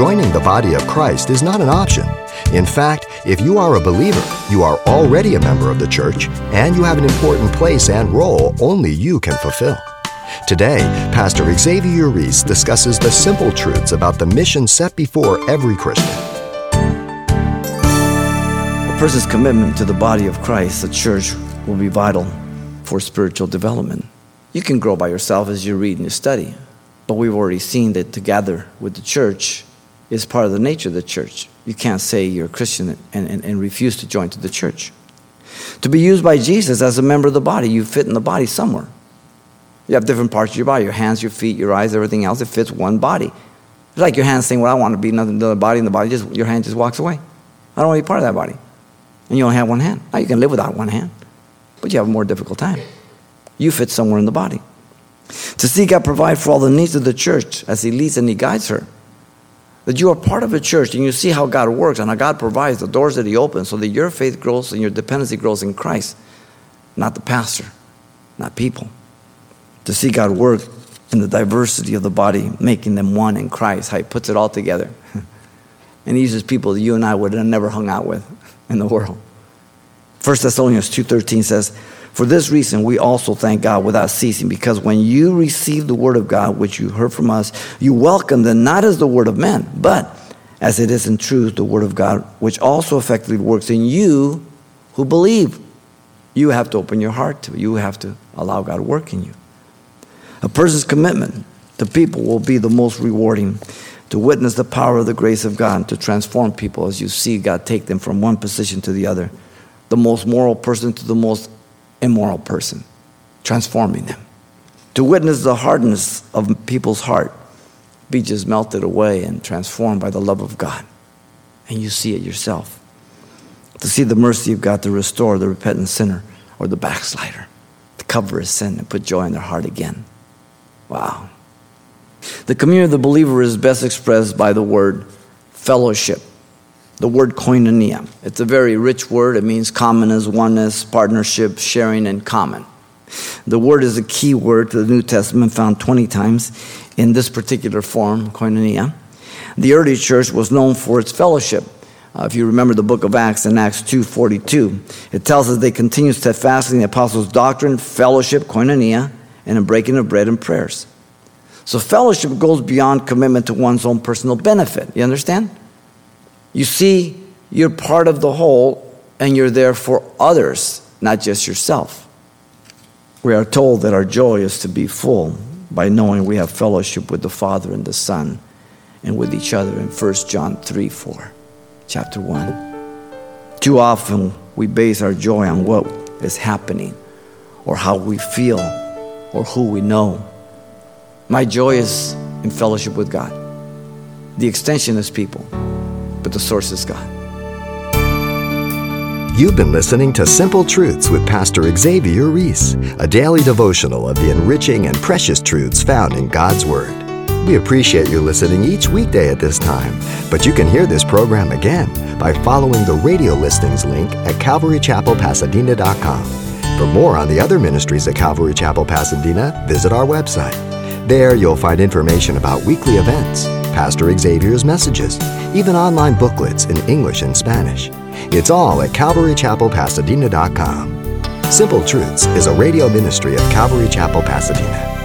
Joining the body of Christ is not an option. In fact, if you are a believer, you are already a member of the church, and you have an important place and role only you can fulfill. Today, Pastor Xavier Reese discusses the simple truths about the mission set before every Christian. A person's commitment to the body of Christ, the church, will be vital for spiritual development. You can grow by yourself as you read and you study, but we've already seen that together with the church is part of the nature of the church. You can't say you're a Christian and, and, and refuse to join to the church. To be used by Jesus as a member of the body, you fit in the body somewhere. You have different parts of your body your hands, your feet, your eyes, everything else. It fits one body. It's like your hands saying, Well, I want to be another body, and the body just, your hand just walks away. I don't want to be part of that body. And you only have one hand. Now you can live without one hand, but you have a more difficult time. You fit somewhere in the body. To see God provide for all the needs of the church as He leads and He guides her. That you are part of a church and you see how God works and how God provides the doors that He opens so that your faith grows and your dependency grows in Christ, not the pastor, not people to see God work in the diversity of the body, making them one in Christ, how He puts it all together. and He uses people that you and I would have never hung out with in the world. 1 Thessalonians 2.13 says, For this reason we also thank God without ceasing, because when you receive the word of God, which you heard from us, you welcomed it not as the word of men, but as it is in truth the word of God, which also effectively works in you who believe. You have to open your heart to it. You have to allow God to work in you. A person's commitment to people will be the most rewarding. To witness the power of the grace of God, to transform people as you see God take them from one position to the other. The most moral person to the most immoral person, transforming them. To witness the hardness of people's heart be just melted away and transformed by the love of God. And you see it yourself. To see the mercy of God to restore the repentant sinner or the backslider, to cover his sin and put joy in their heart again. Wow. The communion of the believer is best expressed by the word fellowship, the word koinonia. It's a very rich word. It means common as oneness, partnership, sharing, and common. The word is a key word to the New Testament, found 20 times in this particular form, koinonia. The early church was known for its fellowship. Uh, if you remember the book of Acts in Acts 2.42, it tells us they continued steadfastly in the apostles' doctrine, fellowship, koinonia, and a breaking of bread and prayers. So fellowship goes beyond commitment to one's own personal benefit. You understand? You see, you're part of the whole and you're there for others, not just yourself. We are told that our joy is to be full by knowing we have fellowship with the Father and the Son and with each other in 1 John 3 4, chapter 1. Too often we base our joy on what is happening or how we feel or who we know. My joy is in fellowship with God. The extension is people, but the source is God. You've been listening to Simple Truths with Pastor Xavier Reese, a daily devotional of the enriching and precious truths found in God's Word. We appreciate you listening each weekday at this time, but you can hear this program again by following the radio listings link at calvarychapelpasadena.com. For more on the other ministries at Calvary Chapel Pasadena, visit our website. There you'll find information about weekly events, Pastor Xavier's messages, even online booklets in English and Spanish. It's all at calvarychapelpasadena.com. Simple Truths is a radio ministry of Calvary Chapel, Pasadena.